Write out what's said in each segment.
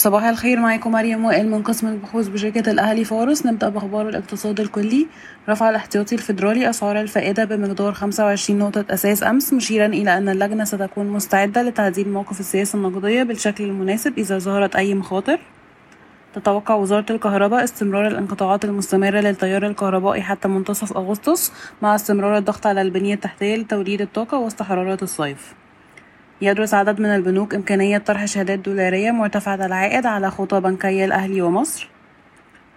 صباح الخير معاكم مريم وائل من قسم البحوث بشركة الأهلي فارس نبدأ بأخبار الاقتصاد الكلي. رفع الاحتياطي الفيدرالي أسعار الفائدة بمقدار 25 نقطة أساس أمس مشيرا إلى أن اللجنة ستكون مستعدة لتعديل موقف السياسة النقدية بالشكل المناسب إذا ظهرت أي مخاطر. تتوقع وزارة الكهرباء استمرار الانقطاعات المستمرة للتيار الكهربائي حتى منتصف أغسطس مع استمرار الضغط على البنية التحتية لتوليد الطاقة وسط حرارات الصيف. يدرس عدد من البنوك إمكانية طرح شهادات دولارية مرتفعة العائد على خطى بنكي الأهلي ومصر.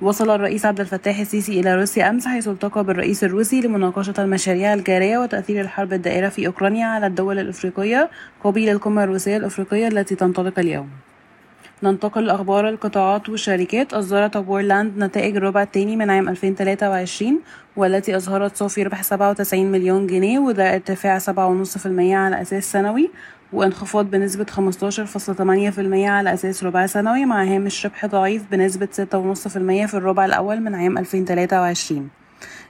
وصل الرئيس عبد الفتاح السيسي إلى روسيا أمس حيث التقى بالرئيس الروسي لمناقشة المشاريع الجارية وتأثير الحرب الدائرة في أوكرانيا على الدول الأفريقية قبيل القمة الروسية الأفريقية التي تنطلق اليوم. ننتقل لأخبار القطاعات والشركات. أصدرت وورلاند نتائج الربع الثاني من عام 2023 والتي أظهرت صافي ربح 97 مليون جنيه وده ارتفاع 7.5% على أساس سنوي. وانخفاض بنسبة 15.8% على أساس ربع سنوي مع هامش ربح ضعيف بنسبة 6.5% في الربع الأول من عام 2023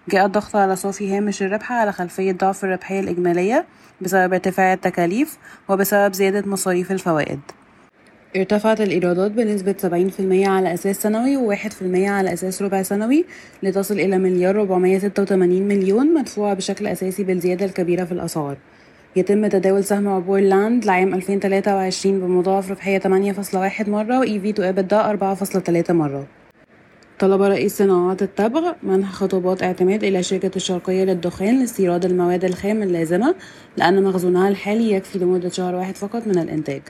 جاء الضغط على صافي هامش الربح على خلفية ضعف الربحية الإجمالية بسبب ارتفاع التكاليف وبسبب زيادة مصاريف الفوائد. ارتفعت الإيرادات بنسبة 70% على أساس سنوي و1% على أساس ربع سنوي لتصل إلى مليار 486 مليون مدفوعة بشكل أساسي بالزيادة الكبيرة في الأسعار. يتم تداول سهم عبور لاند لعام 2023 بمضاعف ربحية 8.1 مرة و EV to EBITDA 4.3 مرة. طلب رئيس صناعات التبغ منح خطابات اعتماد إلى شركة الشرقية للدخان لاستيراد المواد الخام اللازمة لأن مخزونها الحالي يكفي لمدة شهر واحد فقط من الإنتاج.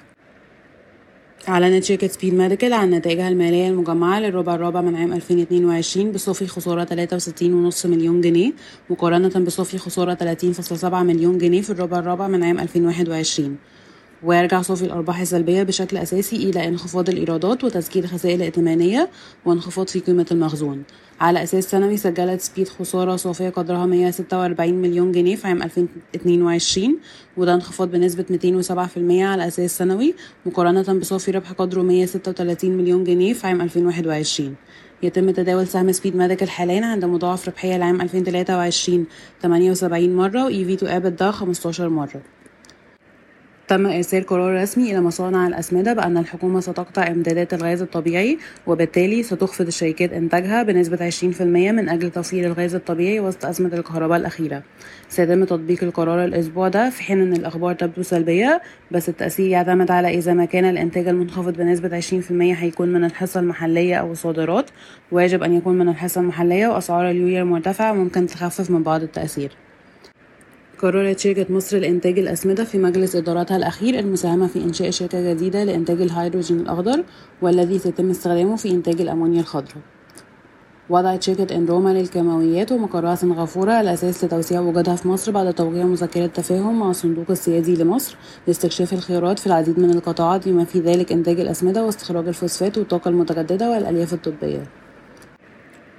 أعلنت شركة سبيد ميديكال عن نتائجها المالية المجمعة للربع الرابع من عام 2022 بصافي خسارة 63.5 مليون جنيه مقارنة بصافي خسارة 30.7 مليون جنيه في الربع الرابع من عام 2021 ويرجع صافي الأرباح السلبية بشكل أساسي إلى انخفاض الإيرادات وتسجيل خسائر ائتمانية وانخفاض في قيمة المخزون. على أساس سنوي سجلت سبيد خسارة صافية قدرها 146 مليون جنيه في عام 2022 وده انخفاض بنسبة 207% على أساس سنوي مقارنة بصافي ربح قدره 136 مليون جنيه في عام 2021 يتم تداول سهم Speed Medical حاليا عند مضاعف ربحية لعام 2023 78 مرة و EV to EBITDA 15 مرة. تم إرسال قرار رسمي إلى مصانع الأسمدة بأن الحكومة ستقطع إمدادات الغاز الطبيعي وبالتالي ستخفض الشركات إنتاجها بنسبة 20% من أجل توفير الغاز الطبيعي وسط أزمة الكهرباء الأخيرة. سيتم تطبيق القرار الأسبوع ده في حين أن الأخبار تبدو سلبية بس التأثير يعتمد على إذا ما كان الإنتاج المنخفض بنسبة 20% هيكون من الحصة المحلية أو الصادرات. ويجب أن يكون من الحصة المحلية وأسعار اليوريا المرتفعة ممكن تخفف من بعض التأثير. قررت شركة مصر لإنتاج الأسمدة في مجلس إدارتها الأخير المساهمة في إنشاء شركة جديدة لإنتاج الهيدروجين الأخضر والذي سيتم استخدامه في إنتاج الأمونيا الخضراء. وضعت شركة إنروما للكيماويات ومقرها سنغافورة على أساس لتوسيع وجودها في مصر بعد توقيع مذكرة تفاهم مع الصندوق السيادي لمصر لاستكشاف الخيارات في العديد من القطاعات بما في ذلك إنتاج الأسمدة واستخراج الفوسفات والطاقة المتجددة والألياف الطبية.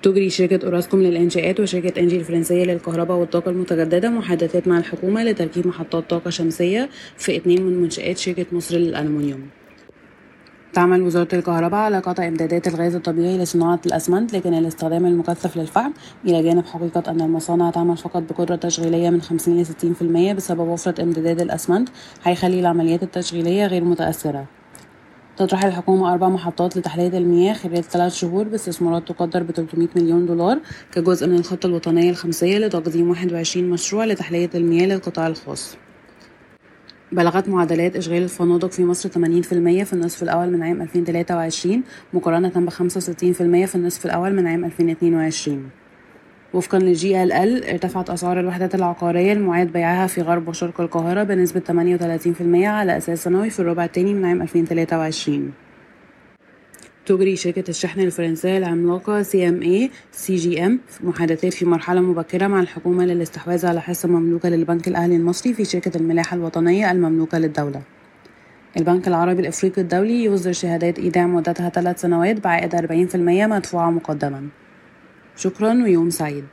تجري شركة أوراسكوم للإنشاءات وشركة إنجي الفرنسية للكهرباء والطاقة المتجددة محادثات مع الحكومة لتركيب محطات طاقة شمسية في اثنين من منشآت شركة مصر للألمنيوم. تعمل وزارة الكهرباء على قطع إمدادات الغاز الطبيعي لصناعة الأسمنت لكن الاستخدام المكثف للفحم إلى جانب حقيقة أن المصانع تعمل فقط بقدرة تشغيلية من 50 ل 60% بسبب وفرة إمدادات الأسمنت هيخلي العمليات التشغيلية غير متأثرة. تطرح الحكومة أربع محطات لتحلية المياه خلال ثلاث شهور باستثمارات تقدر ب 300 مليون دولار كجزء من الخطة الوطنية الخمسية لتقديم 21 مشروع لتحلية المياه للقطاع الخاص. بلغت معدلات إشغال الفنادق في مصر 80% في النصف الأول من عام 2023 مقارنة ب 65% في النصف الأول من عام 2022 وفقا لجي إل إل ارتفعت أسعار الوحدات العقارية المعاد بيعها في غرب وشرق القاهرة بنسبة 38% على أساس سنوي في الربع الثاني من عام 2023 تجري شركة الشحن الفرنسية العملاقة CGM محادثات في مرحلة مبكرة مع الحكومة للاستحواذ على حصة مملوكة للبنك الأهلي المصري في شركة الملاحة الوطنية المملوكة للدولة. البنك العربي الإفريقي الدولي يصدر شهادات إيداع مدتها ثلاث سنوات بعائد 40% مدفوعة مقدما. شكرا ويوم سعيد.